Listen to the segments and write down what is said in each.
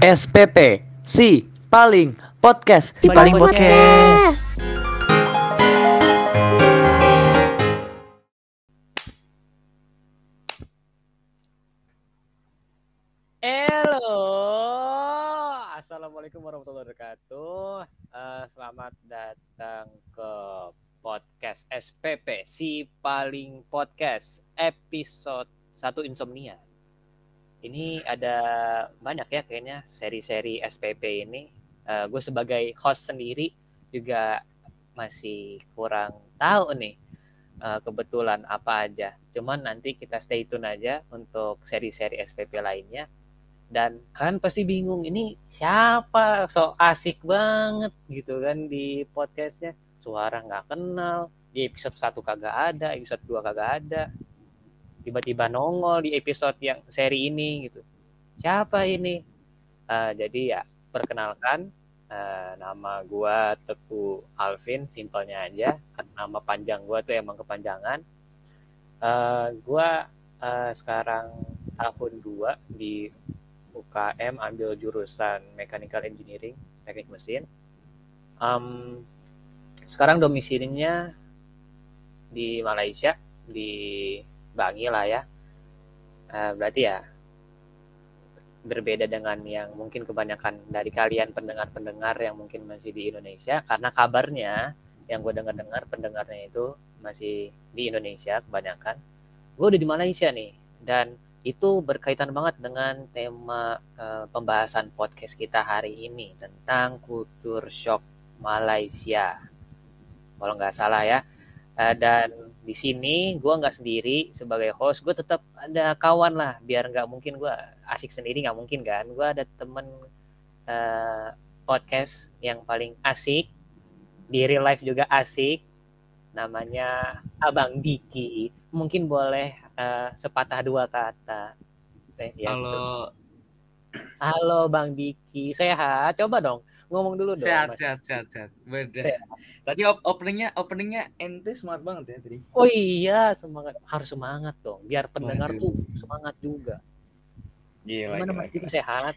SPP si paling podcast Si paling podcast. Halo, assalamualaikum warahmatullahi wabarakatuh. Eh, selamat datang ke podcast SPP si paling podcast episode 1 insomnia. Ini ada banyak ya kayaknya seri-seri SPP ini. Eh, gue sebagai host sendiri juga masih kurang tahu nih eh, kebetulan apa aja. Cuman nanti kita stay tune aja untuk seri-seri SPP lainnya dan kalian pasti bingung ini siapa so asik banget gitu kan di podcastnya suara nggak kenal di episode satu kagak ada episode dua kagak ada tiba-tiba nongol di episode yang seri ini gitu. Siapa ini? Eh, jadi ya perkenalkan eh, nama gua Teku Alvin simpelnya aja. Nama panjang gua tuh emang kepanjangan. Eh, gua eh, sekarang tahun 2 di UKM ambil jurusan Mechanical Engineering, teknik mesin. Em, sekarang domisilinya di Malaysia, di Bangi lah ya. Eh, berarti ya berbeda dengan yang mungkin kebanyakan dari kalian pendengar-pendengar yang mungkin masih di Indonesia, karena kabarnya yang gue dengar-dengar pendengarnya itu masih di Indonesia kebanyakan. Gue udah di Malaysia nih, dan itu berkaitan banget dengan tema eh, pembahasan podcast kita hari ini tentang kultur shock Malaysia. Kalau nggak salah ya. Eh, dan di sini gue nggak sendiri sebagai host, gue tetap ada kawan lah. Biar nggak mungkin gue asik sendiri nggak mungkin kan. Gue ada temen eh, podcast yang paling asik di real life juga asik. Namanya Abang Diki. Mungkin boleh eh, sepatah dua kata. Eh, ya, gitu. Halo, Halo Bang Diki, sehat? Coba dong, ngomong dulu dong. sehat, sehat, sehat, sehat. Beda. Sehat. Tadi op- openingnya, openingnya ente semangat banget ya tadi. Oh iya, semangat. Harus semangat dong, biar pendengar Waduh. tuh semangat juga. Gila, Gimana gila, Mas gila. Sehat?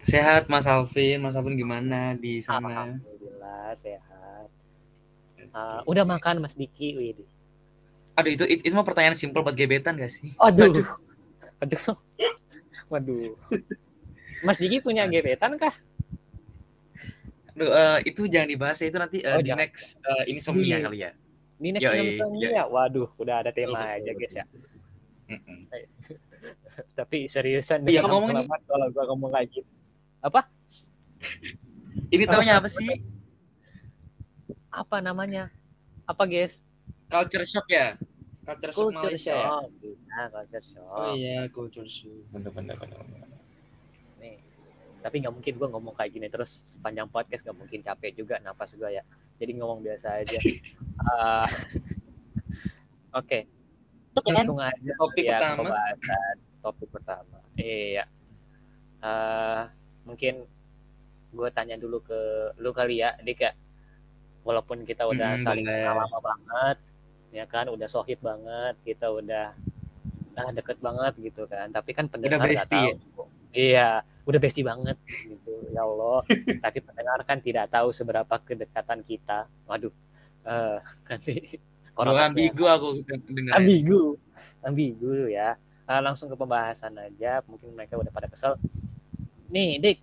Sehat Mas Alvin, Mas Alvin gimana di sana? Alhamdulillah sehat. Ah, udah makan Mas Diki? Wih. Aduh itu, itu itu mah pertanyaan simpel buat gebetan gak sih? Aduh. Aduh. Waduh. Mas Diki punya gebetan kah? Aduh, eh, itu jangan dibahas ya itu nanti eh, Oh, di jangan. next eh, ini somnia Di- kali ya. Ini next Yoi, film yoi. ya. Waduh, udah ada tema Betul, aja betul, guys ya. Mm-mm. Tapi seriusan Iya, dengan ngomongin- pengalaman kalau gua ngomong kayak gitu. Apa? Ini taunya apa sih? Apa namanya? Apa guys? Culture shock ya? Culture shock Culture Malaysia ya? shock. Nah, culture shock. Oh iya, culture shock. Bener, Tapi nggak mungkin gue ngomong kayak gini terus sepanjang podcast nggak mungkin capek juga napas gue ya. Jadi ngomong biasa aja. Ah, Oke. Langsung aja Topik ya pertama. pembahasan topik pertama. Iya. Eh, mungkin gue tanya dulu ke lu kali ya, Dik ya. Walaupun kita udah Hmm, saling kenal lama banget, ya kan, udah sohib banget, kita udah ah, deket banget gitu kan. Tapi kan pendengar nggak bestie tahu. Iya, udah bestie banget gitu. Ya Allah. Tapi pendengar kan tidak tahu seberapa kedekatan kita. Waduh. Eh, nanti ambigu aku dengar. ambigu ambigu ya Eh, langsung ke pembahasan aja mungkin mereka udah pada kesel nih dik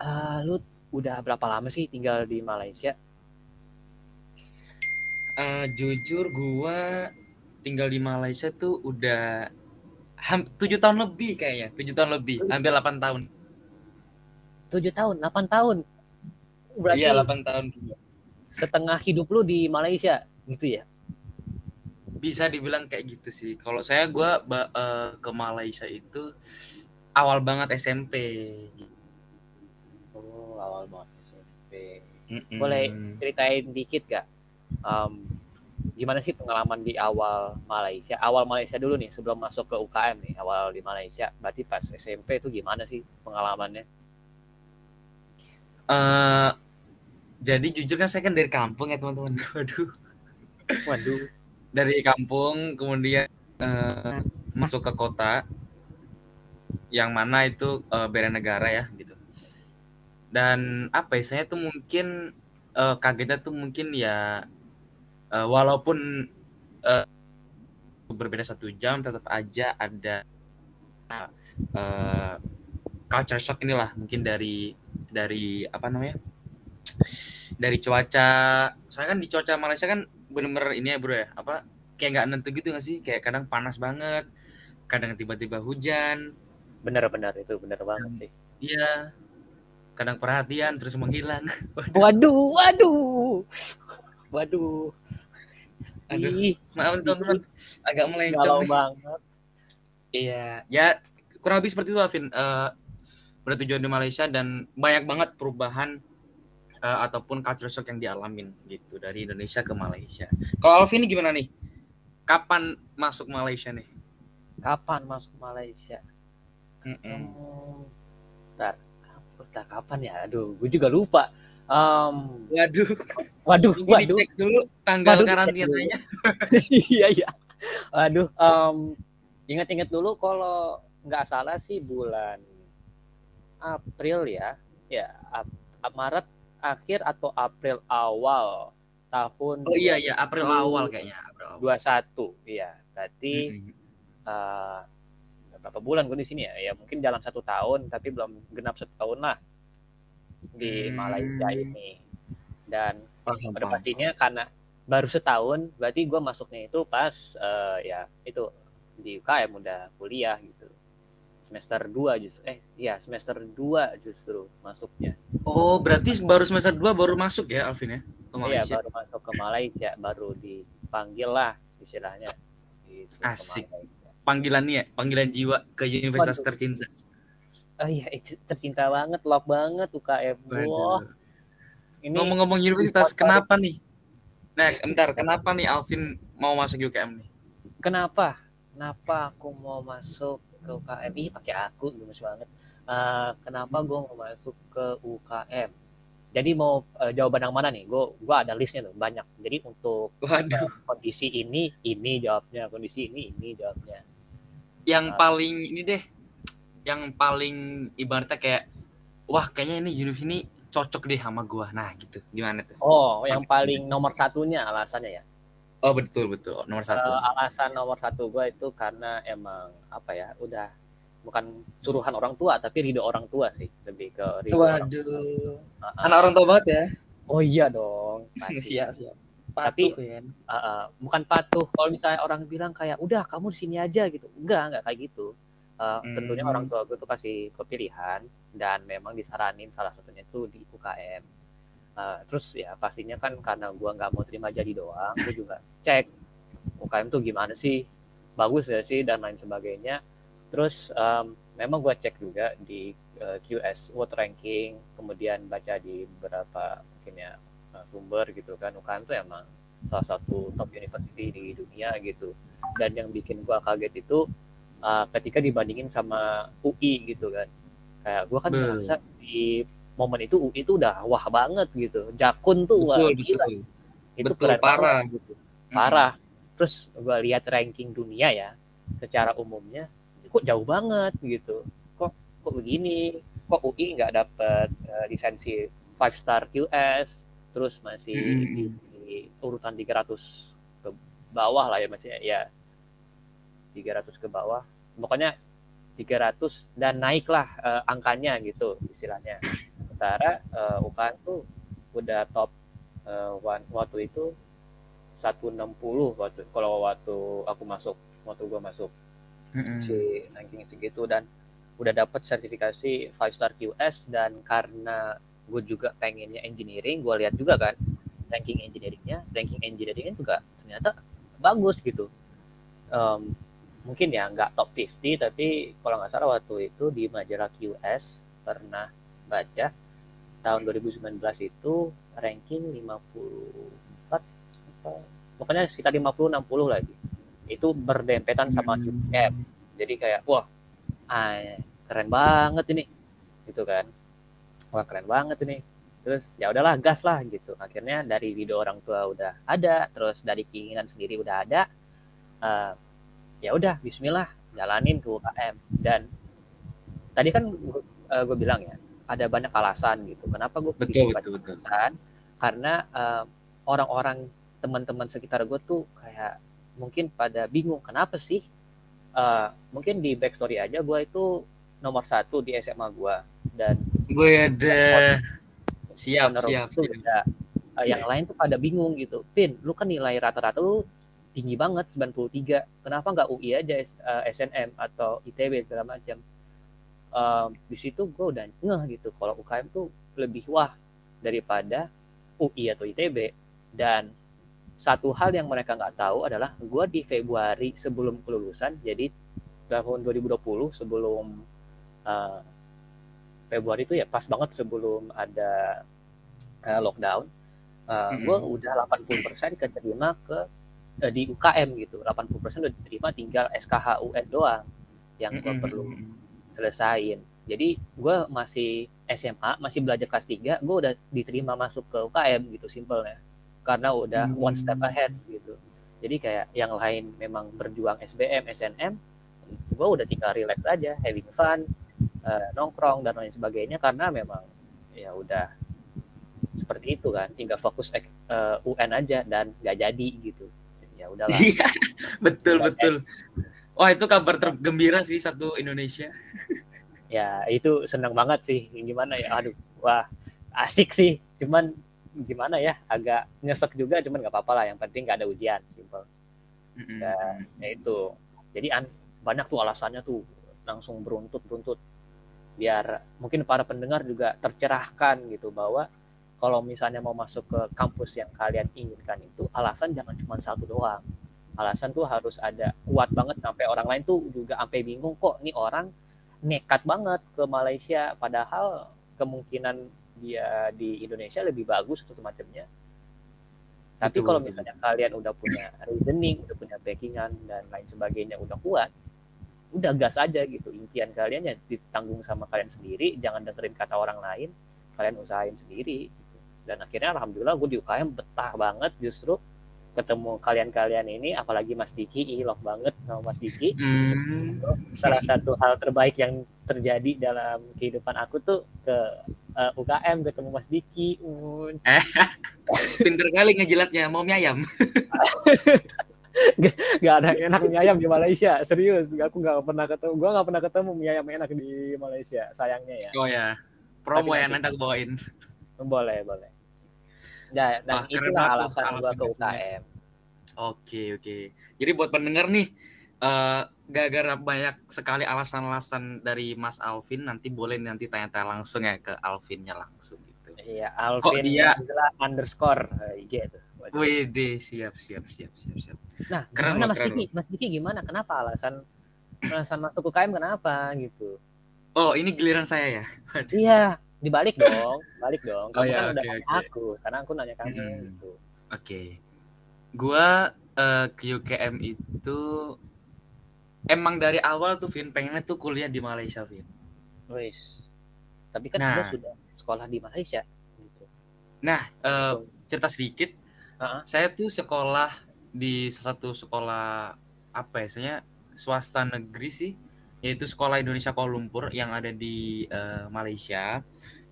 eh, lu udah berapa lama sih tinggal di Malaysia Eh, jujur gua tinggal di Malaysia tuh udah tujuh tahun lebih kayaknya tujuh tahun lebih hampir 8 tahun tujuh tahun 8 tahun. Berarti iya 8 tahun setengah hidup lu di Malaysia gitu ya? Bisa dibilang kayak gitu sih. Kalau saya gua eh, ke Malaysia itu awal banget SMP oh awal banget SMP Mm-mm. Boleh. ceritain dikit gak Em, gimana sih pengalaman di awal Malaysia? Awal Malaysia dulu nih sebelum masuk ke UKM nih awal di Malaysia. Berarti pas SMP itu gimana sih pengalamannya Eh, jadi jujur kan saya kan dari kampung ya teman-teman. Waduh. Waduh. Dari kampung kemudian eh, masuk ke kota yang mana itu eh, bela negara ya gitu. Dan apa ya saya tuh mungkin eh, kagetnya tuh mungkin ya eh, walaupun eh, berbeda satu jam tetap aja ada eh, culture shock inilah mungkin dari dari apa namanya dari cuaca. Soalnya kan di cuaca Malaysia kan bener-bener ini ya bro ya apa kayak nggak nentu gitu nggak sih? Kayak kadang panas banget kadang tiba-tiba hujan. Bener-bener itu bener banget sih. iya kadang perhatian terus menghilang. Waduh, waduh, waduh. Aduh, Ih, maaf teman-teman. Agak melencong nih. banget. iya ya kurang lebih seperti itu Alvin Eh bertujuan di Malaysia dan banyak banget perubahan eh, ataupun culture shock yang dialamin gitu dari Indonesia ke Malaysia kalau Alvin ini gimana nih kapan masuk Malaysia nih Kapan masuk Malaysia? Hmm, bentar, bentar kapan ya? Aduh, gue juga lupa. Em, Waduh, waduh, waduh. dicek dulu tanggal Waduh, karantinanya. iya iya. Aduh, em, ingat-ingat dulu kalau nggak salah sih bulan April ya, ya Ap- Maret akhir atau April awal tahun Oh iya iya, April awal kayaknya. April awal. 21 iya. Berarti Mm-mm. eh, berapa bulan gue di sini ya? Ya mungkin dalam satu tahun, tapi belum genap satu tahun lah di Hmm. Malaysia ini. Dan Paham, pada paham. pastinya karena baru setahun berarti gue masuknya itu pas eh, ya itu di UKM udah kuliah gitu semester 2 justru eh iya semester 2 justru masuknya Oh, berarti baru semester 2 baru masuk ya Alvin ya ke iya Malaysia. baru masuk ke Malaysia baru dipanggil lah istilahnya gitu, Asik. Malaysia. Panggilan nih ya, panggilan jiwa ke universitas Waduh. tercinta. oh iya itu tercinta banget love banget UKM Wah, Waduh. ini Ngomong-ngomong universitas, kenapa nih? Nah, entar kenapa nih Alvin mau masuk UKM nih? kenapa kenapa aku mau masuk ke UKM ih pakai aku gemes banget. Eh, kenapa gue mau masuk ke UKM jadi mau eh, jawaban yang mana nih? Gue gua ada listnya tuh banyak. Jadi untuk Waduh, kondisi ini ini jawabnya. Kondisi ini ini jawabnya. Yang Ah. paling ini deh, yang paling ibaratnya kayak wah kayaknya ini univ ini cocok deh sama gua. Nah, gitu. Gimana tuh? oh yang paling nomor satunya alasannya ya Oh, betul betul. Nomor satu. Eh, alasan nomor satu gue itu karena emang apa ya udah bukan suruhan orang tua tapi ridho orang tua sih lebih ke ridho orang Waduh. Ah, Anak orang tua banget ya. oh iya dong pasti Siap, siap. Tapi- Patuh, kan? Uh, uh, bukan patuh kalau misalnya orang bilang kayak udah kamu di sini aja gitu enggak enggak kayak gitu Uh, Hmm. tentunya orang tua gue tuh kasih kepilihan dan memang disaranin salah satunya itu di UKM Uh, terus ya pastinya kan karena gue nggak mau terima jadi doang gue juga cek UKM tuh gimana sih bagus ya sih dan lain sebagainya. Terus um, memang gue cek juga di uh, QS World Ranking kemudian baca di beberapa mungkin ya uh, sumber gitu kan. UKM tuh emang salah satu top university di dunia gitu. Dan yang bikin gua kaget itu uh, ketika dibandingin sama UI gitu kan. Kayak gua kan merasa di momen itu UI itu udah wah banget gitu. Jakun tuh wah Betul, gila. betul. itu Betul, keren parah. banget gitu. Parah. Terus gua lihat ranking dunia ya secara umumnya kok jauh banget gitu. Kok kok begini? Kok UI nggak dapet uh, lisensi five star QS terus masih Mm-mm. di, di urutan 300 ke bawah lah ya maksudnya ya 300 ke bawah. Pokoknya 300 dan naiklah eh, angkanya gitu istilahnya sementara eh, UKM tuh udah top eh, one- waktu itu 160 waktu kalau waktu aku masuk waktu gua masuk Mm-mm. si ranking segitu dan udah dapat sertifikasi five star QS dan karena gue juga pengennya engineering gue lihat juga kan ranking engineeringnya ranking engineeringnya juga ternyata bagus gitu Em, mungkin ya nggak top 50 tapi kalau nggak salah waktu itu di majalah QS pernah baca tahun 2019 itu ranking 54 apa pokoknya sekitar 50 60 lagi. Itu berdempetan sama Hmm. UM jadi kayak wah ah, keren banget ini. Gitu kan. Wah keren banget ini. Terus ya udahlah gas lah gitu. Akhirnya dari video orang tua udah ada terus dari keinginan sendiri udah ada eh, ya udah Bismillah jalanin ke UKM dan tadi kan gue bilang ya ada banyak alasan gitu. Kenapa gue betul betul betul. alasan? Karena uh, orang-orang teman-teman sekitar gue tuh kayak mungkin pada bingung kenapa sih uh, mungkin di backstory aja gue itu nomor satu di SMA gue dan gue ada. Siap siap, siap. Udah, uh, yang lain tuh pada bingung gitu. Pin lu kan nilai rata-rata lu tinggi banget 93 kenapa nggak UI aja uh, SNM atau ITB segala macam uh, di situ gue udah ngeh gitu kalau UKM tuh lebih wah daripada UI atau ITB dan satu hal yang mereka nggak tahu adalah gue di Februari sebelum kelulusan jadi tahun 2020 sebelum uh, Februari itu ya pas banget sebelum ada uh, lockdown uh, mm -hmm. gue udah 80% keterima ke uh, di UKM gitu 80% udah diterima tinggal SKH UN doang yang gue mm -hmm. perlu selesain jadi gue masih SMA masih belajar kelas 3 gue udah diterima masuk ke UKM gitu simpelnya. Karena udah hmm. one step ahead gitu. Jadi kayak yang lain memang berjuang SBM SNM gue udah tinggal relax aja having fun uh, nongkrong dan lain sebagainya. Karena memang ya udah seperti itu kan. Tinggal fokus uh, eh, UN aja dan gak jadi gitu. Ya udahlah. Betul betul Wah itu kabar tergembira sih satu Indonesia. ya itu senang banget sih. Gimana ya? Aduh, wah asik sih. Cuman gimana ya? Agak nyesek juga. Cuman nggak apa-apa lah. Yang penting nggak ada ujian. Simple. Mm-hmm. Ya, ya itu. Jadi an banyak tuh alasannya tuh langsung beruntut-beruntut. Biar mungkin para pendengar juga tercerahkan gitu bahwa kalau misalnya mau masuk ke kampus yang kalian inginkan itu alasan jangan cuma satu doang alasan tuh harus ada kuat banget sampai orang lain tuh juga sampai bingung kok nih orang nekat banget ke Malaysia? Padahal kemungkinan dia di Indonesia lebih bagus atau semacamnya. Tapi kalau misalnya kalian udah punya reasoning udah punya backingan dan lain sebagainya udah kuat udah gas aja gitu. Impian kalian ya ditanggung sama kalian sendiri jangan dengerin kata orang lain kalian usahain sendiri gitu. dan akhirnya alhamdulillah gue di UKM betah banget justru ketemu kalian-kalian ini apalagi Mas Diki I love banget sama Mas Diki. Hmm. salah satu hal terbaik yang terjadi dalam kehidupan aku tuh ke uh, eh, UKM ketemu Mas Diki pinter kali ngejilatnya mau mie ayam. Gak, gak ada enak mie ayam di Malaysia serius. Aku gak pernah ketemu gua gak pernah ketemu mie ayam enak di Malaysia sayangnya ya. Oh ya promo ya nanti aku bawain. Boleh boleh Ya, dan Wah, itulah alasan gue ke UKM. Oke, oke. Jadi buat pendengar nih, uh, gara-gara banyak sekali alasan-alasan dari Mas Alvin, nanti boleh nanti tanya-tanya langsung ya ke Alvinnya langsung gitu. Iya, Alvin Kok dia underscore eh, IG itu. Wih, siap, siap, siap, siap, siap. Nah, keren gimana Mas Diki? Mas Diki gimana? Kenapa alasan alasan masuk UKM kenapa gitu? Oh, ini giliran saya ya? iya, dibalik dong balik dong. Kamu oh, ya, kan okay, udah nanya okay. aku karena aku nanya kamu hmm. gitu. Oke. Okay. gua uh, ke UKM itu emang dari awal tuh Vin pengennya tuh kuliah di Malaysia Vin. Wis. Tapi kan nah, sudah sekolah di Malaysia gitu. Nah uh, cerita sedikit. Uh-huh. saya tuh sekolah di satu sekolah apa ya saya swasta negeri sih yaitu Sekolah Indonesia Kuala Lumpur yang ada di uh, Malaysia.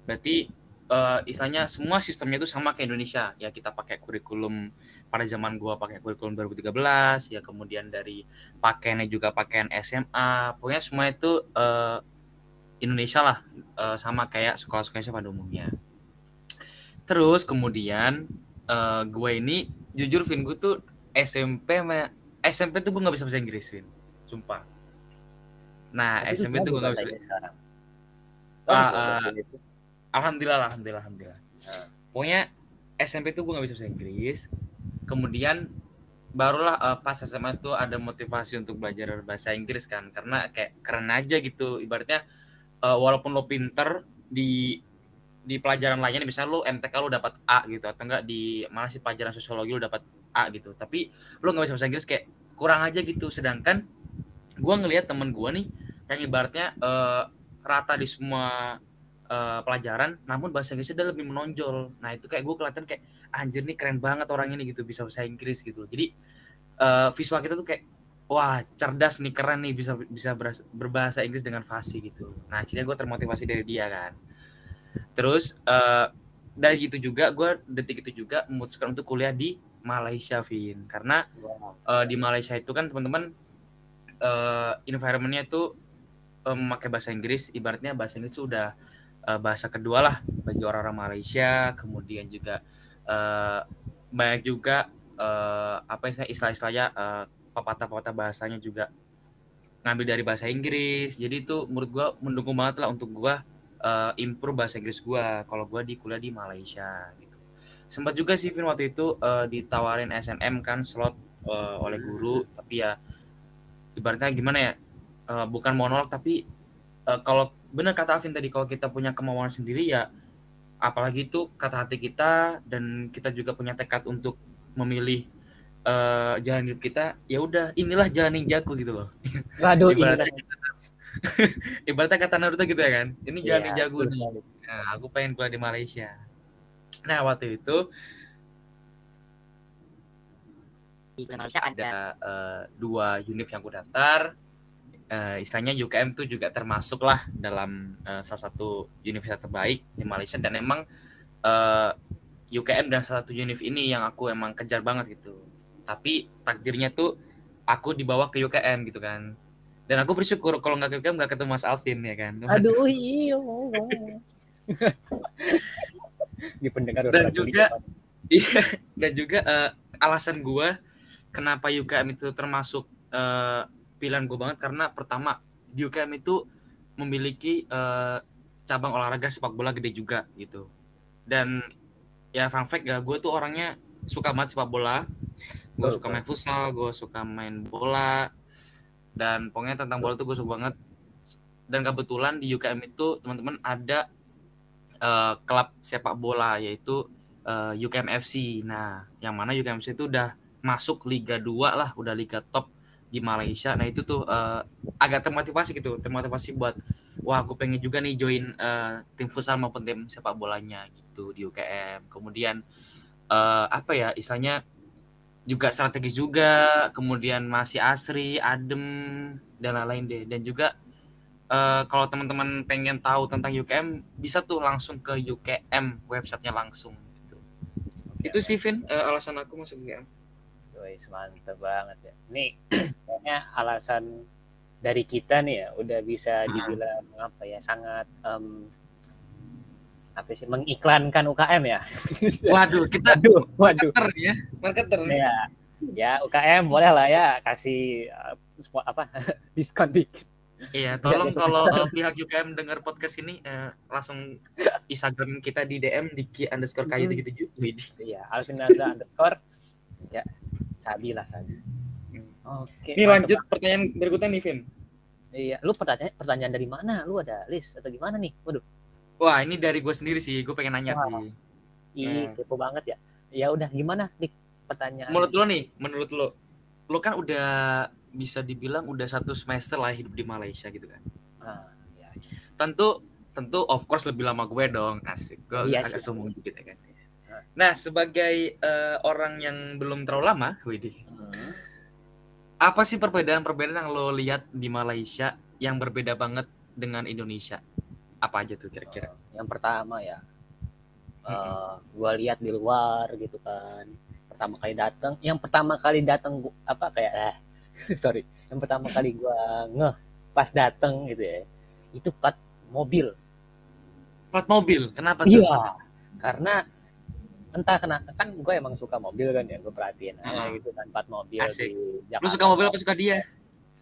Berarti uh, istilahnya semua sistemnya itu sama kayak Indonesia. Ya kita pakai kurikulum pada zaman gua pakai kurikulum 2013, ya kemudian dari pakaiannya juga pakaian SMA. Pokoknya semua itu uh, Indonesia lah uh, sama kayak sekolah-sekolah pada umumnya. Terus kemudian uh, gue ini jujur Vin gue tuh SMP SMP tuh gue nggak bisa bahasa Inggris Vin, sumpah Nah, Tapi SMP itu gue gak bisa. Sekarang. Uh, uh, alhamdulillah, alhamdulillah, alhamdulillah. Uh. Pokoknya SMP itu gue gak bisa bahasa Inggris. Kemudian barulah uh, pas SMA itu ada motivasi untuk belajar bahasa Inggris kan, karena kayak keren aja gitu. Ibaratnya uh, walaupun lo pinter di di pelajaran lainnya misalnya lo MTK lo dapat A gitu atau enggak di mana sih pelajaran sosiologi lo dapat A gitu tapi lo nggak bisa bahasa Inggris kayak kurang aja gitu sedangkan gue ngelihat temen gue nih kayak ibaratnya uh, rata di semua uh, pelajaran namun bahasa Inggrisnya dia lebih menonjol. Nah itu kayak gue kelihatan kayak anjir nih keren banget orang ini gitu bisa bahasa Inggris gitu. Jadi uh, visual kita tuh kayak wah cerdas nih keren nih bisa bisa berbahasa Inggris dengan fasih gitu. Nah akhirnya gue termotivasi dari dia kan. Terus eh, dari itu juga gue detik itu juga memutuskan untuk kuliah di Malaysia Vin. Karena eh, di Malaysia itu kan teman-teman eh environmentnya itu eh, memakai bahasa Inggris. Ibaratnya bahasa Inggris itu udah eh, bahasa kedua lah bagi orang-orang Malaysia. Kemudian juga eh, banyak juga eh, apa istilah- istilah-istilahnya eh, pepatah-pepatah bahasanya juga ngambil dari bahasa Inggris. Jadi itu menurut gua mendukung banget lah untuk gua eh, improve bahasa Inggris gua kalau gua di kuliah di Malaysia gitu. Sempat juga sih Vin waktu itu eh, ditawarin SNM kan slot eh, oleh guru. Tapi ya ibaratnya gimana ya eh, bukan mau nolak tapi eh, kalau benar kata Alvin tadi kalau kita punya kemauan sendiri ya apalagi itu kata hati kita dan kita juga punya tekad untuk memilih eh, jalan hidup kita ya udah inilah jalan ninjaku gitu loh Waduh, ini ibaratnya ibaratnya kata Naruto gitu ya kan ini jalan Iya, ninjaku nih. Nah, aku pengen kuliah di Malaysia. Nah, waktu itu di Malaysia ada eh, dua univ yang aku daftar. Eh, istilahnya UKM tuh juga termasuk lah dalam eh, salah satu universitas terbaik di Malaysia dan emang eh, UKM dan salah satu univ ini yang aku emang kejar banget gitu. Tapi takdirnya tuh aku dibawa ke UKM gitu kan. Dan aku bersyukur kalau nggak ke UKM nggak ketemu Mas Alvin ya kan. Aduh, iyo. Di pendengar Dan juga. Iya, dan juga eh, alasan gua kenapa UKM itu termasuk eh, pilihan gue banget karena pertama di UKM itu memiliki eh, cabang olahraga sepak bola gede juga gitu. Dan ya fun fact ya gue tuh orangnya suka banget sepak bola. Gue suka main futsal, gue suka main bola. Dan pokoknya tentang bola tuh gue suka banget. Dan kebetulan di UKM itu teman-teman ada eh, klub sepak bola yaitu eh, UKM FC. Nah, yang mana UKM FC itu udah masuk Liga 2 lah, udah liga top di Malaysia. Nah, itu tuh eh, agak termotivasi gitu, termotivasi buat wah aku pengen juga nih join eh, tim futsal maupun tim sepak bolanya gitu di UKM. Kemudian eh, apa ya, istilahnya juga strategis juga, kemudian masih asri, adem dan lain-lain deh. Dan juga eh, kalau teman-teman pengen tahu tentang UKM bisa tuh langsung ke UKM websitenya langsung gitu. Itu sih Vin eh, alasan aku masuk UKM. Wih, mantep banget ya. Nih, kayaknya alasan dari kita nih ya udah bisa Hmm. dibilang apa ya sangat em, apa sih mengiklankan UKM ya. Waduh, kita Waduh, waduh. marketer ya, marketer. Ya, ya UKM boleh lah ya kasih semua apa diskon dikit. Iya, tolong Iya, kalau eh, pihak UKM dengar podcast ini eh, langsung Instagram kita di DM di ki underscore kayu gitu gitu. Iya, Alvin underscore. Ya, Sabi lah Sabi. Oke. Ini lanjut pertanyaan berikutnya nih Vin. Iya, lu pertanyaan pertanyaan dari mana? Lu ada list atau gimana nih? Waduh, Wah ini dari gue sendiri sih, gue pengen nanya Wah. sih. ih Hmm. kepo banget ya. Ya udah gimana nih pertanyaan? Menurut lo nih, menurut lo, lo kan udah bisa dibilang udah satu semester lah hidup di Malaysia gitu kan. Ah, ya. tentu tentu of course lebih lama gue dong asik gue Iya agak sombong dikit ya kan nah sebagai eh, orang yang belum terlalu lama Widih, Hmm. apa sih perbedaan-perbedaan yang lo lihat di Malaysia yang berbeda banget dengan Indonesia apa aja tuh kira-kira Yang pertama ya, eh gua lihat di luar gitu kan. Pertama kali datang, yang pertama kali datang apa kayak eh sorry, yang pertama kali gua ngeh pas datang gitu ya, itu plat mobil. plat mobil kenapa tuh Iya, karena entah kenapa kan gue emang suka mobil kan ya gue perhatiin aja Ah. gitu kan plat mobil Asik. di Jakarta. suka mobil apa suka dia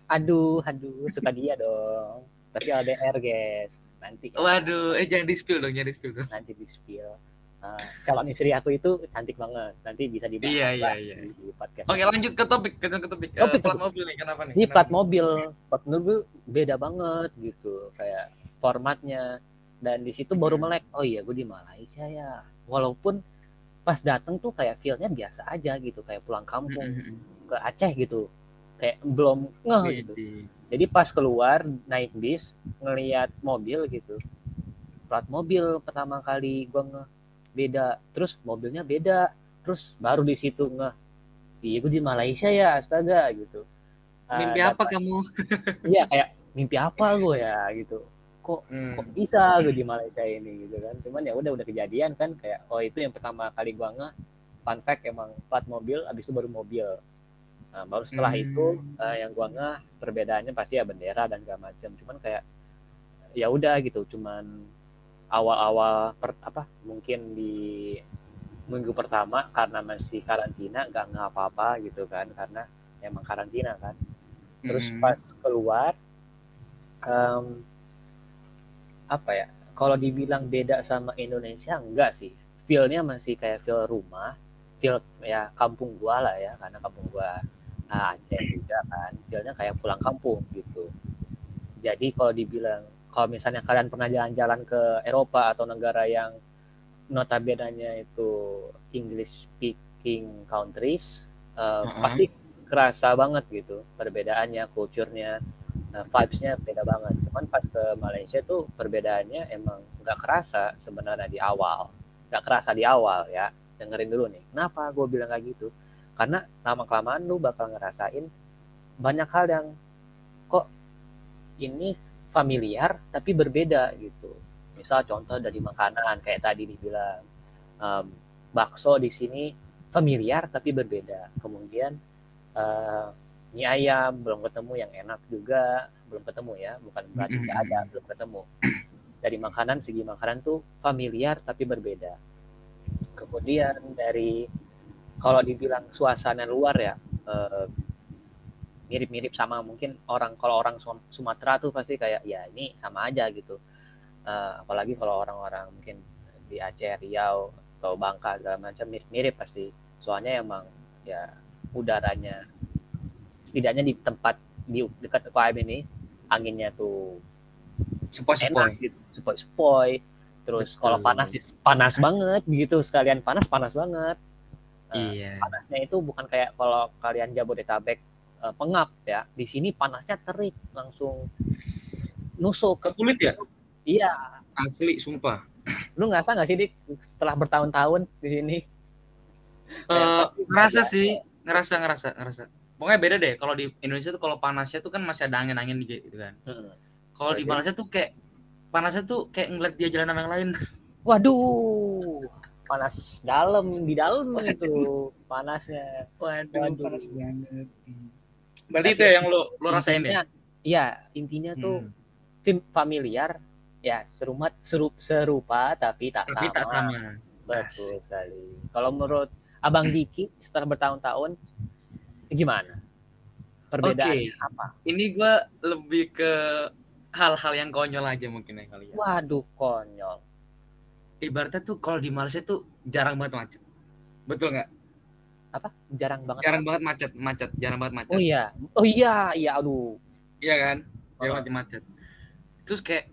Aduh, aduh, suka dia dong. Tapi LDR guys, nanti waduh eh jangan di spill dong jangan di spill dong nanti di spill. Nah, calon istri aku itu cantik banget. Nanti bisa dibahas Iya, iya, iya. di podcast. oke lanjut ke topik ke, ke topik Eh, Topik, plat topik. mobil nih kenapa nih Ini plat mobil, plat mobil beda banget gitu, kayak formatnya. Dan di situ baru melek, oh iya gue di Malaysia ya. Walaupun pas dateng tuh kayak feel-nya biasa aja gitu, kayak pulang kampung ke Aceh gitu. Kayak belum ngeh gitu. Widih. Jadi pas keluar naik bis ngelihat mobil gitu. Plat mobil pertama kali gua nge beda, terus mobilnya beda, terus baru di situ nge iya gue di Malaysia ya astaga gitu. Mimpi apa dapat- kamu? Iya kayak mimpi apa gue ya gitu. Kok Hmm. kok bisa gue di Malaysia ini gitu kan. Cuman ya udah udah kejadian kan kayak oh itu yang pertama kali gua nge fun fact emang plat mobil abis itu baru mobil. Nah, baru setelah Hmm. itu eh, yang gua nge perbedaannya pasti ya bendera dan segala macam. Cuman kayak ya udah gitu cuman awal-awal per- apa mungkin di minggu pertama karena masih karantina nggak ngapa-apa gitu kan karena emang karantina kan terus Hmm. pas keluar em, apa ya kalau dibilang beda sama Indonesia enggak sih. Feelnya masih kayak feel rumah feel ya kampung gua lah ya karena kampung gua ah, Aceh juga kan feelnya kayak pulang kampung gitu. Jadi kalau dibilang kalau misalnya kalian pernah jalan-jalan ke Eropa atau negara yang notabene itu English speaking countries eh, Uh-uh. pasti kerasa banget gitu perbedaannya kulturnya eh, vibes-nya beda banget. Cuman pas ke Malaysia tuh perbedaannya emang nggak kerasa sebenarnya di awal. Nggak kerasa di awal ya. Dengerin dulu nih kenapa gue bilang kayak gitu? Karena lama kelamaan lu bakal ngerasain banyak hal yang kok ini familiar tapi berbeda gitu. Misal contoh dari makanan kayak tadi dibilang em, bakso di sini familiar tapi berbeda. Kemudian eh, mie ayam belum ketemu yang enak juga belum ketemu ya bukan berarti nggak ada belum ketemu. Dari makanan segi makanan tuh familiar tapi berbeda. Kemudian dari kalau dibilang suasana luar ya eh, mirip-mirip sama mungkin orang kalau orang Sum- Sumatera tuh pasti kayak ya ini sama aja gitu. Eh, apalagi kalau orang-orang mungkin di Aceh Riau atau Bangka segala macam mirip-mirip pasti. Soalnya emang ya udaranya setidaknya di tempat di dekat UKM ini anginnya tuh Sepoi-sepoi. gitu sepoi-sepoi terus Betul. kalau panas ya panas banget gitu sekalian panas panas banget Nah, Iya. panasnya itu bukan kayak kalau kalian Jabodetabek eh, pengap ya di sini panasnya terik langsung nusuk Ke kulit ya? iya Asli, sumpah. lu ngerasa nggak sih dik setelah bertahun-tahun di sini pasti ngerasa sih, ngerasa, ngerasa, ngerasa. Pokoknya beda deh. Kalau di Indonesia tuh kalau panasnya tuh kan masih ada angin-angin gitu kan. Hmm. Kalau di Oke. Malaysia tuh kayak panasnya tuh kayak ngeliat dia jalan sama yang lain. waduh panas dalam di dalam itu panasnya Waduh, Waduh. panas banget. Berarti itu ya yang lo lo rasain. Intinya, iya intinya tuh Hmm. film familiar ya serumat serup serupa tapi tak Tapi sama tak sama. betul sekali kalau menurut abang Diki setelah bertahun-tahun gimana perbedaannya apa Ini gua lebih ke hal-hal yang konyol aja mungkin ya kali ya. waduh konyol Ibaratnya tuh kalau di Malaysia tuh jarang banget macet. Betul nggak? apa jarang banget Jarang banget macet, macet, jarang banget macet. oh iya oh iya iya aduh Iya kan? Jarang Oh. banget macet. Terus kayak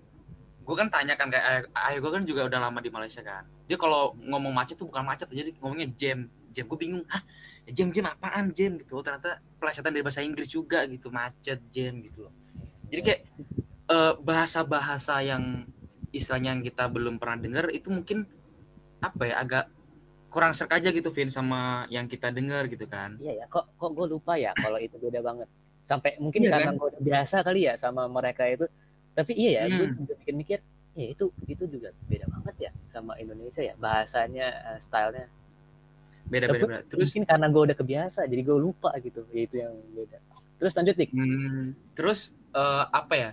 gue kan tanya kan kayak ayah, gue kan juga udah lama di Malaysia kan. Dia kalau ngomong macet tuh bukan macet, jadi ngomongnya jam. Jam gue bingung, ah jam jam apaan jam gitu. Oh, ternyata pelesetan dari bahasa Inggris juga gitu, macet jam gitu loh. Jadi kayak eh, bahasa-bahasa yang istilahnya yang kita belum pernah dengar itu mungkin apa ya agak kurang serk aja gitu Vin sama yang kita dengar gitu kan. iya ya kok kok gue lupa ya kalau itu beda banget sampai mungkin Iya karena kan? gue udah biasa kali ya sama mereka itu tapi iya ya gue Hmm. juga mikir-mikir ya itu itu juga beda banget ya sama Indonesia ya bahasanya eh, stylenya Beda-beda. Tapi beda. Terus mungkin karena gue udah kebiasa jadi gue lupa gitu ya itu yang beda terus lanjut dik Hmm, terus eh, apa ya?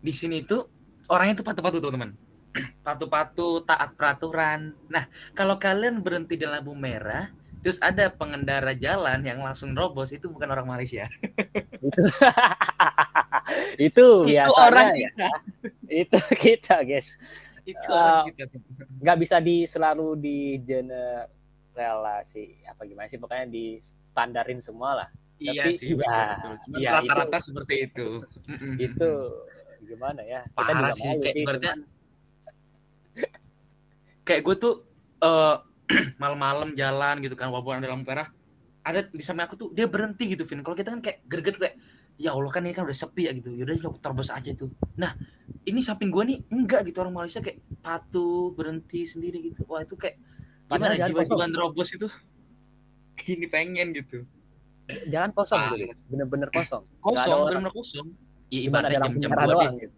Di sini tuh orangnya tuh patuh-patuh teman-teman. Patuh-patuh, taat peraturan. Nah, kalau kalian berhenti di lampu merah, terus ada pengendara jalan yang langsung robos, itu bukan orang Malaysia. itu itu biasanya orang ya. itu kita guys itu Ah, orang kita. nggak bisa di selalu di relasi apa gimana sih pokoknya di standarin semua lah Iya tapi- sih, betul, ya. Cuma ya, rata-rata seperti itu. Itu gimana ya kita Parah juga sih, malu kayak sih. cuman- kayak gue tuh eh malam-malam jalan gitu kan walaupun ada lampu merah ada di samping aku tuh dia berhenti gitu Vin. Kalau kita kan kayak greget kayak ya Allah kan ini kan udah sepi ya gitu. Yaudah aku terobos aja tuh. Nah ini samping gue nih enggak gitu orang Malaysia kayak patuh berhenti sendiri gitu. Wah itu kayak Padahal gimana? jiwa-jiwa nerobos itu? Ini pengen gitu. Jalan kosong Ah. gitu bener-bener kosong. Ada kosong kosong. Ya, Cuman ada ibaratnya jam-jam merah dua doang gitu.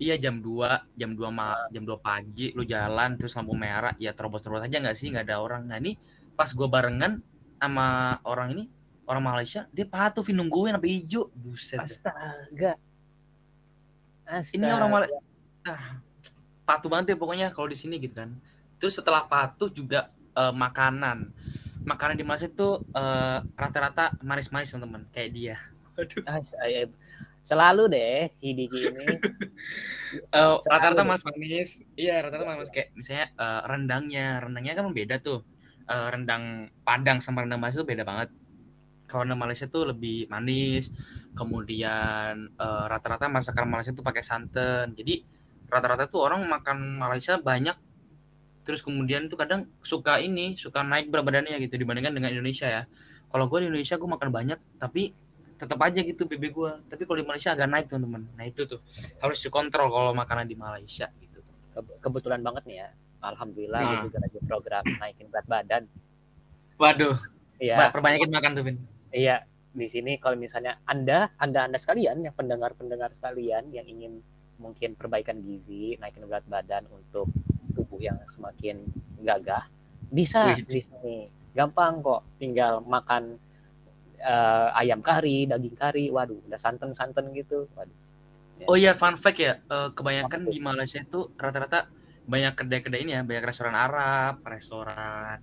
iya jam 2 jam 2 ma jam 2 pagi lu jalan terus lampu merah ya terobos-terobos aja nggak sih? Nggak ada orang. Nah ini pas gua barengan sama orang ini orang Malaysia dia patuh Vin nungguin sampai hijau. Buset astaga astaga. Ini orang Malaysia ah, patuh banget ya pokoknya kalau di sini gitu kan terus setelah patuh juga eh, makanan. Makanan di Malaysia itu eh, rata-rata manis-manis teman-teman kayak dia. Waduh. Ah, saya- selalu deh si Diki ini. Eh, Selalu. rata-rata manis-manis. Iya rata-rata manis kayak misalnya eh, rendangnya. Rendangnya kan beda tuh. Eh, rendang Padang sama rendang Malaysia tuh beda banget. Kalau rendang Malaysia tuh lebih manis. Kemudian eh, rata-rata masakan Malaysia tuh pakai santan. Jadi rata-rata tuh orang makan Malaysia banyak terus kemudian tuh kadang suka ini suka naik berat badannya gitu dibandingkan dengan Indonesia ya. Kalau gue di Indonesia gue makan banyak tapi tetap aja gitu BB gue tapi kalau di Malaysia agak naik teman-teman. Nah itu tuh. Harus dikontrol kalau makanan di Malaysia gitu. Ke- kebetulan banget nih ya. Alhamdulillah Nah. gue juga lagi program naikin berat badan. Waduh. Iya. Perbanyakin makan tuh Vin. Iya. Di sini kalau misalnya anda anda anda sekalian yang pendengar pendengar sekalian yang ingin mungkin perbaikan gizi naikin berat badan untuk tubuh yang semakin gagah bisa Wih. di sini gampang kok tinggal makan eh, ayam kari daging kari waduh udah santen santen gitu waduh oh iya fun fact ya eh, kebanyakan di Malaysia itu rata-rata banyak kedai-kedai ini ya banyak restoran Arab restoran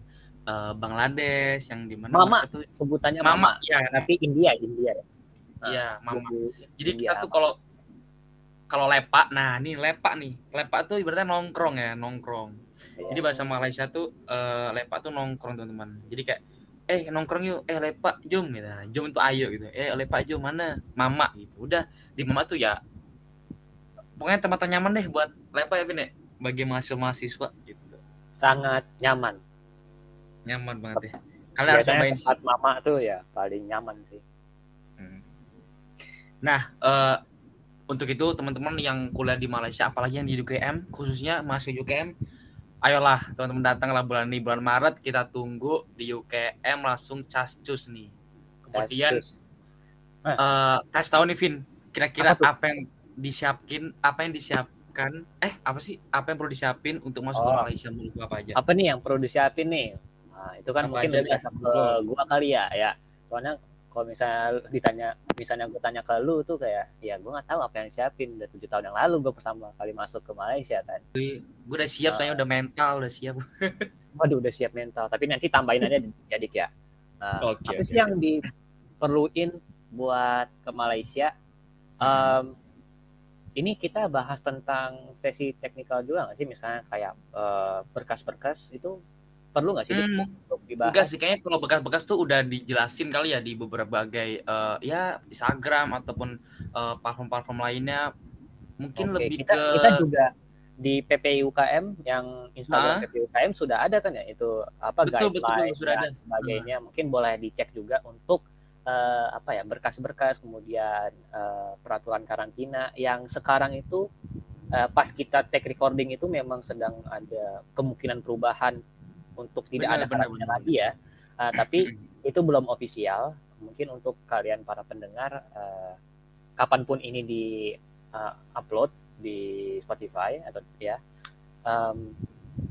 eh, Bangladesh yang di mana Mama. tuh sebutannya mama mama, ya tapi India India ya iya mama Bumbu Jadi India. kita tuh kalau kalau lepak, nah nih lepak nih, lepak tuh ibaratnya nongkrong ya, nongkrong. Jadi bahasa Malaysia tuh eh, lepak tuh nongkrong teman-teman. Jadi kayak eh nongkrong yuk, eh lepak jom gitu. Jom itu ayo gitu. Eh lepak jom mana? Mama gitu. Udah di mama tuh ya pokoknya tempat yang nyaman deh buat lepak ya Vin ya. Bagi mahasiswa-mahasiswa gitu. sangat nyaman Nyaman banget ya. Kalian harus cobain sih. tempat mama tuh ya paling nyaman sih Hmm. Nah, eh, untuk itu teman-teman yang kuliah di Malaysia, apalagi yang di UKM, khususnya mahasiswa UKM, ayolah teman-teman datanglah bulan ini bulan Maret kita tunggu di UKM langsung cascus nih. Kemudian eh kasih tahu nih Vin, kira-kira Apa apa, yang disiapin, apa yang disiapkan, eh apa sih, apa yang perlu disiapin untuk masuk ke Oh. Malaysia menurut apa aja? apa nih yang perlu disiapin nih nah, itu kan Apa mungkin lebih ke gua kali ya ya soalnya kalau misalnya ditanya misalnya gue tanya ke lu tuh kayak ya gue nggak tahu apa yang siapin udah tujuh tahun yang lalu gue pertama kali masuk ke Malaysia kan. Gue udah siap, Ah. saya udah mental, udah siap. waduh udah siap mental. Tapi nanti tambahin aja ya dik ya. Nah, Oke, apa sih yang diperluin buat ke Malaysia? Em, ini kita bahas tentang sesi teknikal juga nggak sih? Misalnya kayak eh, berkas-berkas itu perlu nggak sih Hmm, untuk dibahas Enggak sih, kayaknya kalau bekas-bekas tuh udah dijelasin kali ya di beberapa bagai eh, ya Instagram ataupun eh, platform-platform lainnya. Mungkin Oke, lebih kita, ke kita juga di PPUKM yang Instagram Ah. PPUKM sudah ada kan ya itu apa Betul, betul, guideline sudah dan ada. Sebagainya mungkin boleh dicek juga untuk eh, apa ya berkas-berkas kemudian eh, peraturan karantina yang sekarang itu eh, pas kita take recording itu memang sedang ada kemungkinan perubahan untuk tidak Benar, ada benar, benar. lagi ya. Eh, tapi itu belum ofisial mungkin untuk kalian para pendengar eh, kapan pun ini di eh, upload di Spotify atau ya em,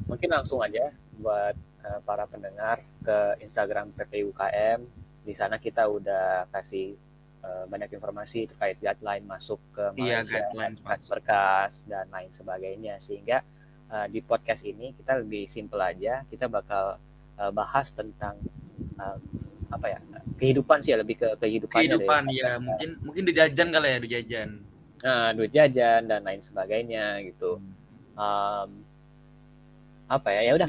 mungkin langsung aja buat eh, para pendengar ke Instagram PPUKM di sana kita udah kasih banyak informasi terkait guideline masuk ke Iya, Malaysia guidelines berkas masuk. berkas dan lain sebagainya. Sehingga eh, di podcast ini kita lebih simple aja. Kita bakal eh, bahas tentang eh, apa ya kehidupan sih ya lebih ke kehidupan kehidupan ya, mungkin mungkin dijajan kali ya, dijajan. nah, duit jajan dan lain sebagainya gitu. Em, apa ya ya udah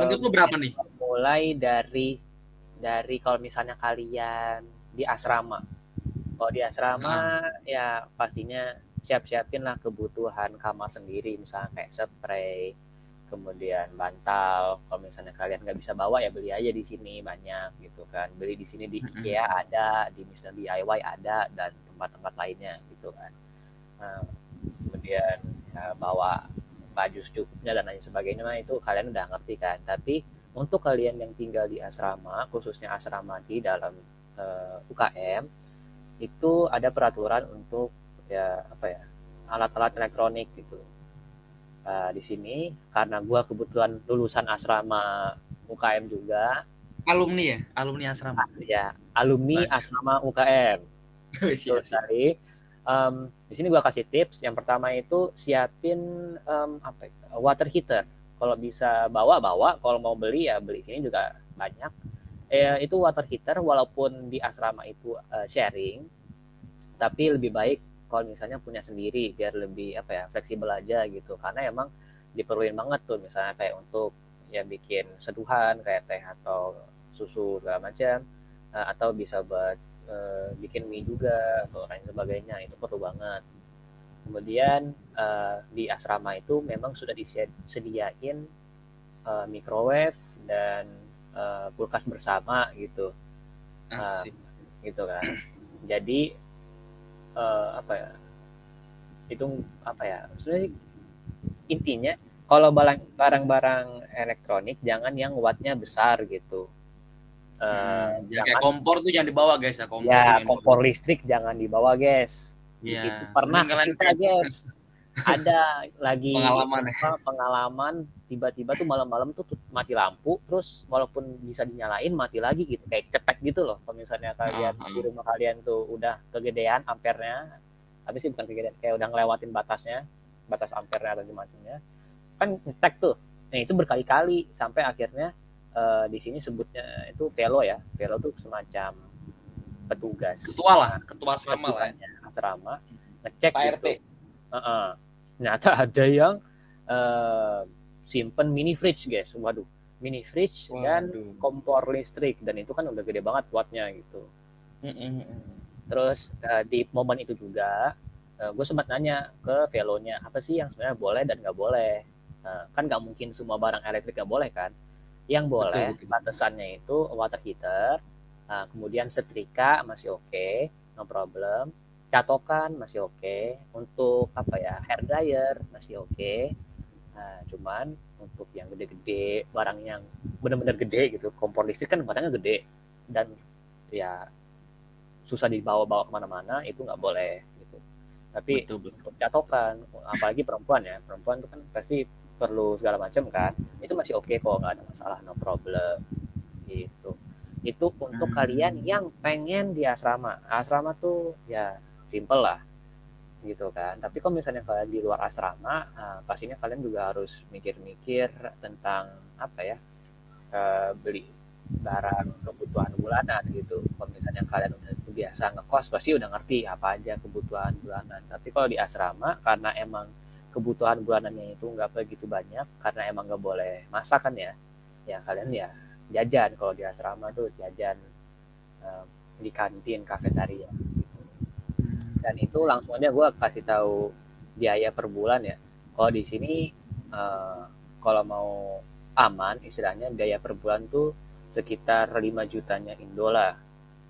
Menurut lu berapa nih? mulai dari dari kalau misalnya kalian di asrama. Kalau di asrama ya pastinya siap-siapin lah kebutuhan kamar sendiri misalnya kayak spray kemudian bantal. Kalau misalnya kalian nggak bisa bawa ya beli aja di sini banyak gitu kan. Beli di sini di. IKEA ada di Mister DIY ada dan tempat-tempat lainnya gitu kan. Nah, kemudian ya, bawa baju secukupnya dan lain sebagainya nah itu kalian udah ngerti kan. Tapi untuk kalian yang tinggal di asrama khususnya asrama di dalam eh, UKM itu ada peraturan untuk ya apa ya alat-alat elektronik gitu. Nah, di sini karena gua kebetulan lulusan asrama UKM juga, Alumni ya, alumni asrama. ya alumni Baik. asrama UKM. Siap, Terus dari em, di sini gua kasih tips. Yang pertama itu siapin em, apa ya, water heater. Kalau bisa bawa bawa, kalau mau beli ya beli sini juga banyak. Eh, itu water heater walaupun di asrama itu eh, sharing, tapi lebih baik kalau misalnya punya sendiri biar lebih apa ya fleksibel aja gitu. Karena emang diperluin banget tuh misalnya kayak untuk ya bikin seduhan kayak teh atau susu segala macam Eh, atau bisa buat eh, bikin mie juga atau lain sebagainya itu perlu banget. Kemudian eh, di asrama itu memang sudah disediain eh, microwave dan eh, kulkas bersama gitu, Asik. gitu kan. Jadi eh, apa ya? Itu apa ya? Sebenarnya intinya kalau barang- barang-barang elektronik jangan yang wattnya besar gitu. Eh, Hmm, ya kayak jangan kompor tuh jangan dibawa guys ya kompor. ya kompor listrik jangan dibawa guys di Iya. situ pernah kita guys ada lagi Pengalaman ya. apa, pengalaman tiba-tiba tuh malam-malam tuh mati lampu terus walaupun bisa dinyalain mati lagi gitu kayak cetek gitu loh kalau misalnya kalian Ah, ah. di rumah kalian tuh udah kegedean ampernya tapi sih bukan kegedean kayak udah ngelewatin batasnya batas ampernya atau macamnya kan ngetek tuh nah itu berkali-kali sampai akhirnya eh, di sini sebutnya itu velo ya velo tuh semacam petugas Ketua lah, ketua asrama lah. ya. asrama ngecek Pak gitu. RT. Heeh. Ternyata ada yang eh, simpen mini fridge guys, waduh, mini fridge dan Waduh. kompor listrik dan itu kan udah gede banget wattnya gitu. Mm-mm. Terus eh, di momen itu juga gue sempat nanya ke velonya apa sih yang sebenarnya boleh dan nggak boleh. Nah, kan nggak mungkin semua barang elektrik nggak boleh kan. Yang boleh betul. batasannya itu water heater, nah, kemudian setrika masih oke, no problem. Catokan masih oke. Untuk apa ya hair dryer masih oke. Nah, cuman untuk yang gede-gede, barang yang benar-benar gede gitu, kompor listrik kan barangnya gede dan ya susah dibawa-bawa ke mana-mana itu nggak boleh gitu. Tapi Betul betul. untuk catokan, apalagi perempuan ya, perempuan itu kan pasti perlu segala macam kan, itu masih oke kok nggak ada masalah, no problem gitu. Itu untuk Hmm. kalian yang pengen di asrama, asrama tuh ya simple lah gitu kan. Tapi kalau misalnya kalian di luar asrama, nah, pastinya kalian juga harus mikir-mikir tentang apa ya, eh, beli barang kebutuhan bulanan gitu. Kalau misalnya kalian udah biasa ngekos pasti udah ngerti apa aja kebutuhan bulanan. Tapi kalau di asrama karena emang kebutuhan bulanannya itu nggak begitu banyak karena emang nggak boleh masak kan ya, ya kalian ya jajan kalau di asrama tuh jajan eh, di kantin kafetaria. Dan itu langsung aja gue kasih tahu biaya per bulan ya. Kalau di sini eh, kalau mau aman istilahnya biaya per bulan tuh sekitar 5 jutanya Indo lah.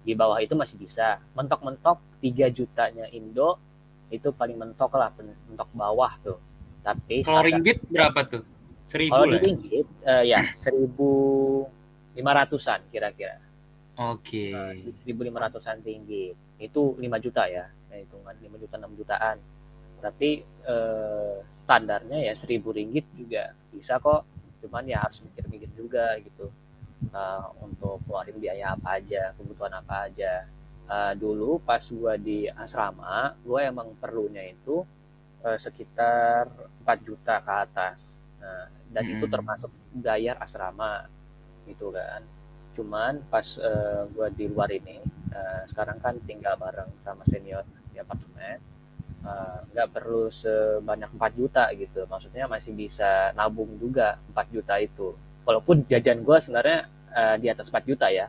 Di bawah itu masih bisa. Mentok-mentok 3 jutanya Indo itu paling mentok lah, mentok bawah tuh. Tapi Kalau ringgit berapa tuh? Seribu kalau di ya? ringgit eh, ya 1500-an kira-kira. Oke. Nah, 1500-an ringgit. Itu 5 juta ya. Nah, hitungan 5 juta 6 jutaan. Tapi eh, standarnya ya 1000 ringgit juga bisa kok. Cuman ya harus mikir-mikir juga gitu. Eh, untuk keluarin biaya apa aja, kebutuhan apa aja. Eh, dulu pas gua di asrama, gua emang perlunya itu eh, sekitar 4 juta ke atas. Nah, dan itu Mm. termasuk bayar asrama gitu kan. Cuman pas eh, gua di luar ini, eh, sekarang kan tinggal bareng sama senior apartemen, eh, nggak perlu sebanyak 4 juta gitu. Maksudnya masih bisa nabung juga 4 juta itu. Walaupun jajan gua sebenarnya eh, di atas 4 juta ya,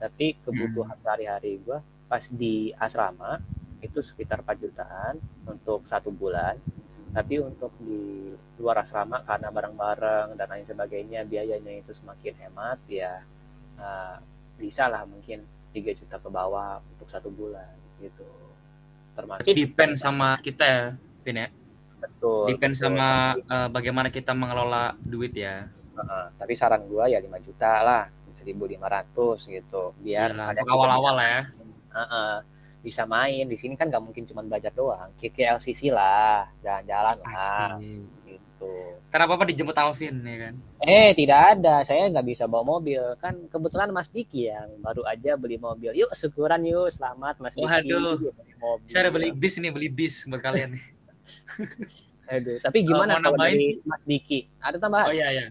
tapi kebutuhan sehari-hari gua pas di asrama itu sekitar 4 jutaan untuk satu bulan. Tapi untuk di luar asrama karena bareng-bareng dan lain sebagainya biayanya itu semakin hemat ya eh, bisa lah mungkin 3 juta ke bawah untuk satu bulan gitu termasuk depend sama kita ya, Vin ya. betul, Depend betul. sama eh, bagaimana kita mengelola duit ya. eh, tapi saran gua ya 5 juta lah 1.500 gitu biar Iyalah, kalian untuk awal-awal ya. main. Heeh, bisa main di sini kan nggak mungkin cuma belajar doang ke LCC lah jalan-jalan lah. Gitu Ntar apa-apa dijemput Alvin ya kan. eh tidak ada saya nggak bisa bawa mobil kan kebetulan Mas Diki yang baru aja beli mobil yuk syukuran yuk selamat Mas Diki Waduh. mobil Saya ada beli bis nih, beli bis buat kalian nih. Aduh, tapi gimana kalau dari sih? Mas Diki ada tambahan Oh iya iya.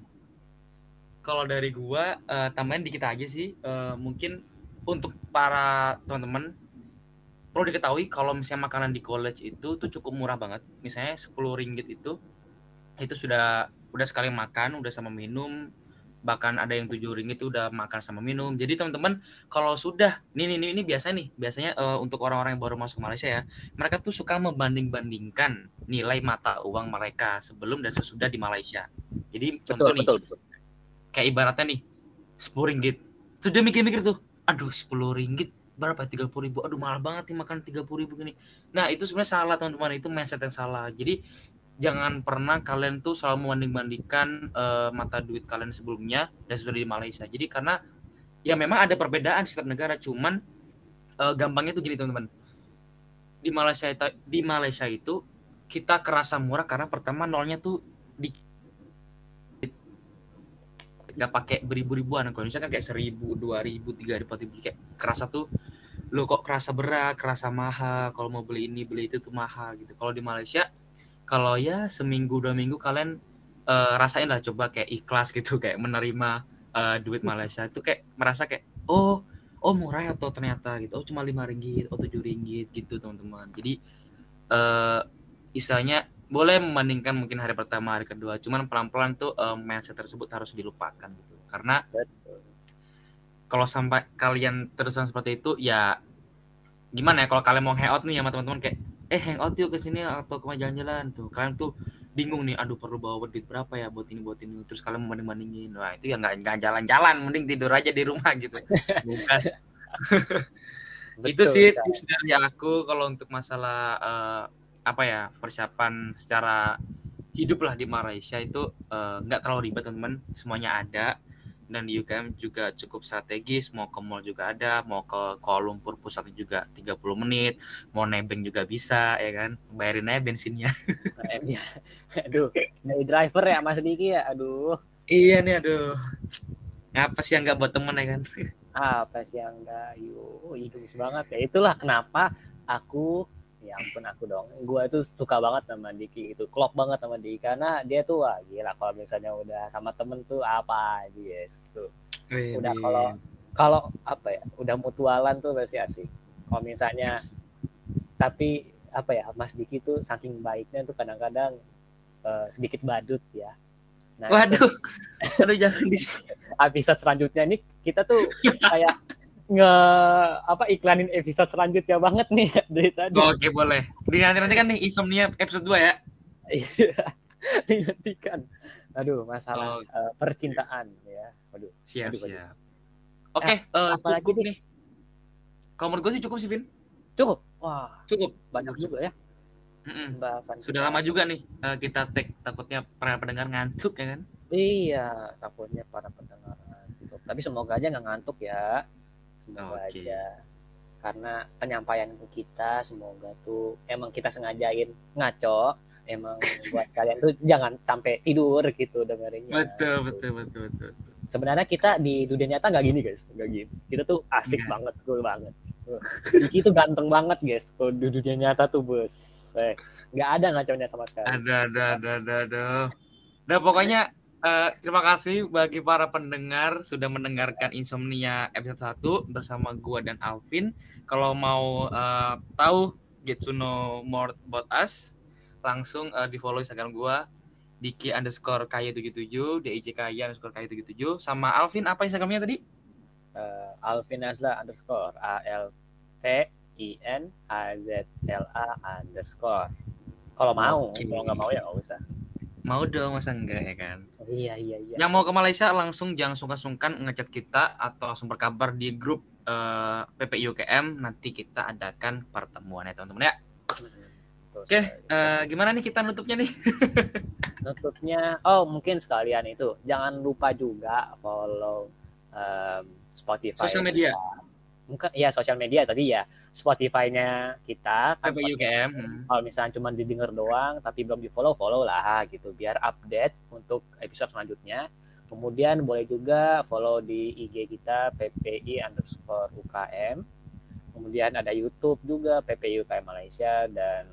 Kalau dari gua eh, tambahin dikit aja sih. Eh, mungkin untuk para teman-teman perlu diketahui kalau misalnya makanan di college itu tuh cukup murah banget. Misalnya 10 ringgit itu itu sudah udah sekali makan, udah sama minum, bahkan ada yang tujuh ringgit itu udah makan sama minum. Jadi teman-teman kalau sudah ini ini ini biasa nih, biasanya eh, untuk orang-orang yang baru masuk ke Malaysia ya, mereka tuh suka membanding-bandingkan nilai mata uang mereka sebelum dan sesudah di Malaysia. Jadi contoh betul nih, betul betul kayak ibaratnya nih 10 ringgit. Sudah mikir-mikir tuh, aduh 10 ringgit berapa? 30 ribu. Aduh mahal banget nih makan 30 ribu gini. Nah itu sebenarnya salah teman-teman, itu mindset yang salah. Jadi jangan pernah kalian tuh selalu membanding-bandingkan eh, mata duit kalian sebelumnya dan sudah di Malaysia. Jadi karena ya memang ada perbedaan setiap negara, cuman eh, gampangnya tuh gini teman-teman. Di Malaysia itu, di Malaysia itu kita kerasa murah karena pertama nolnya tuh di nggak pakai beribu-ribuan kalau Indonesia kan kayak seribu dua ribu tiga ribu empat ribu kayak kerasa tuh lo kok kerasa berat kerasa mahal kalau mau beli ini beli itu tuh mahal gitu kalau di Malaysia kalau ya seminggu dua minggu kalian eh, rasain lah coba kayak ikhlas gitu kayak menerima eh, duit Malaysia. Itu kayak merasa kayak oh oh murah ya atau ternyata gitu. Oh cuma lima ringgit oh tujuh ringgit gitu teman-teman. Jadi eh istilahnya boleh membandingkan mungkin hari pertama hari kedua. Cuman pelan-pelan tuh eh, mindset tersebut harus dilupakan gitu. Karena kalau sampai kalian terusan seperti itu ya gimana ya kalau kalian mau hangout nih sama teman-teman kayak eh hangout yuk ke sini atau ke jalan-jalan tuh. Kalian tuh bingung nih aduh perlu bawa duit berapa ya buat ini buat ini. Terus kalian membanding bandingin wah itu ya nggak nggak jalan-jalan. Mending tidur aja di rumah gitu. Bukas. itu sih tips dari aku kalau untuk masalah eh, apa ya persiapan secara hidup lah di Malaysia itu eh, nggak terlalu ribet teman-teman. Semuanya ada dan di UKM juga cukup strategis mau ke mall juga ada mau ke Kuala Lumpur pusat juga 30 menit mau nebeng juga bisa ya kan bayarin aja bensinnya ya. Aduh, dari driver ya Mas Diki ya. Aduh, iya nih aduh apa sih yang nggak buat temen ya kan apa sih yang enggak yuk hidup banget ya. Itulah kenapa aku ya ampun aku dong. Gua tuh suka banget sama Diki itu. Klop banget sama Diki karena dia tuh wah gila kalau misalnya udah sama temen tuh apa aja yes tuh. Udah kalau kalau apa ya, udah mutualan tuh pasti asik. Kalau misalnya tapi apa ya Mas Diki tuh saking baiknya tuh kadang-kadang eh, sedikit badut ya. Nah, waduh aduh jangan di episode selanjutnya nih kita tuh kayak nge apa iklanin episode selanjutnya banget nih dari tadi. oke boleh di nanti nanti kan nih insomnia episode 2 ya Iya. Dinantikan. Aduh, masalah Oke. eh, percintaan ya. Waduh. siap Aduh, siap oke eh, apalagi cukup nih? kalau menurut gue sih cukup sih Vin Cukup. Wah, cukup banyak Cukup, juga ya Mm-mm. bahasan. Sudah lama juga nih eh, kita tag takutnya para pendengar ngantuk ya kan? Iya, takutnya para pendengar ngantuk. Tapi semoga aja nggak ngantuk ya. Semoga Oke. aja. Karena penyampaian kita semoga tuh emang kita sengajain ngaco. Emang buat kalian tuh jangan sampai tidur gitu dengerinnya. Betul betul betul betul. Sebenarnya kita di dunia nyata nggak gini guys, nggak gini. Kita tuh asik Nggak. banget, cool banget. Diki tuh ganteng banget guys. Kalau di dunia nyata tuh bos. Eh, nggak ada ngaconya sama sekali. Ada ada ada ada ada. Nah pokoknya eh, terima kasih bagi para pendengar sudah mendengarkan Insomnia episode 1 bersama gua dan Alvin. Kalau mau eh, tahu get to know more about us, langsung eh, di follow Instagram gua Diki underscore kaya 77 DIJ kaya underscore kaya 77 sama Alvin apa Instagramnya tadi? eh, Alvin Azla underscore A L V I N A Z L A underscore. Kalau mau, Oke. kalau nggak mau ya nggak usah. Mau dong masa enggak ya kan? Iya iya iya. Yang mau ke Malaysia langsung jangan sungkan-sungkan ngechat kita atau langsung berkabar di grup eh, PPI UKM nanti kita adakan pertemuan ya teman-teman ya. Oke, eh, gimana nih kita nutupnya nih? Nutupnya, oh mungkin sekalian itu jangan lupa juga follow em, Spotify Sosial media. Mungkin ya sosial media tadi ya Spotify-nya kita kan PPUKM. Hmm. kalau misalnya cuma didengar doang tapi belum di follow follow lah gitu biar update untuk episode selanjutnya kemudian boleh juga follow di IG kita PPI underscore UKM kemudian ada YouTube juga PPI UKM Malaysia dan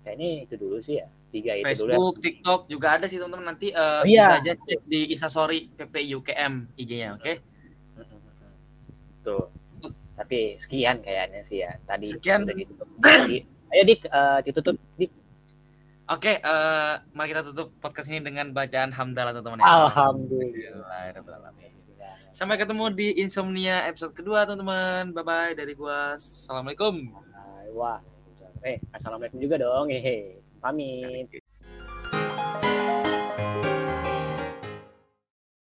kayaknya itu dulu sih ya tiga itu dulu ya. Facebook, TikTok juga ada sih teman-teman nanti eh, Oh, iya. bisa aja cek di Instastory PPUKM IG-nya, oke? Tuh. Tapi sekian kayaknya sih ya. Tadi Sekian. udah ditutup. Jadi, ayo dik eh, ditutup dik. Oke, eh, mari kita tutup podcast ini dengan bacaan hamdalah teman-teman. ya. Alhamdulillah. Alhamdulillah. Sampai ketemu di Insomnia episode kedua teman-teman. Bye bye dari gua. Assalamualaikum. Wah. Eh, assalamualaikum juga dong. Hehe. Pamit.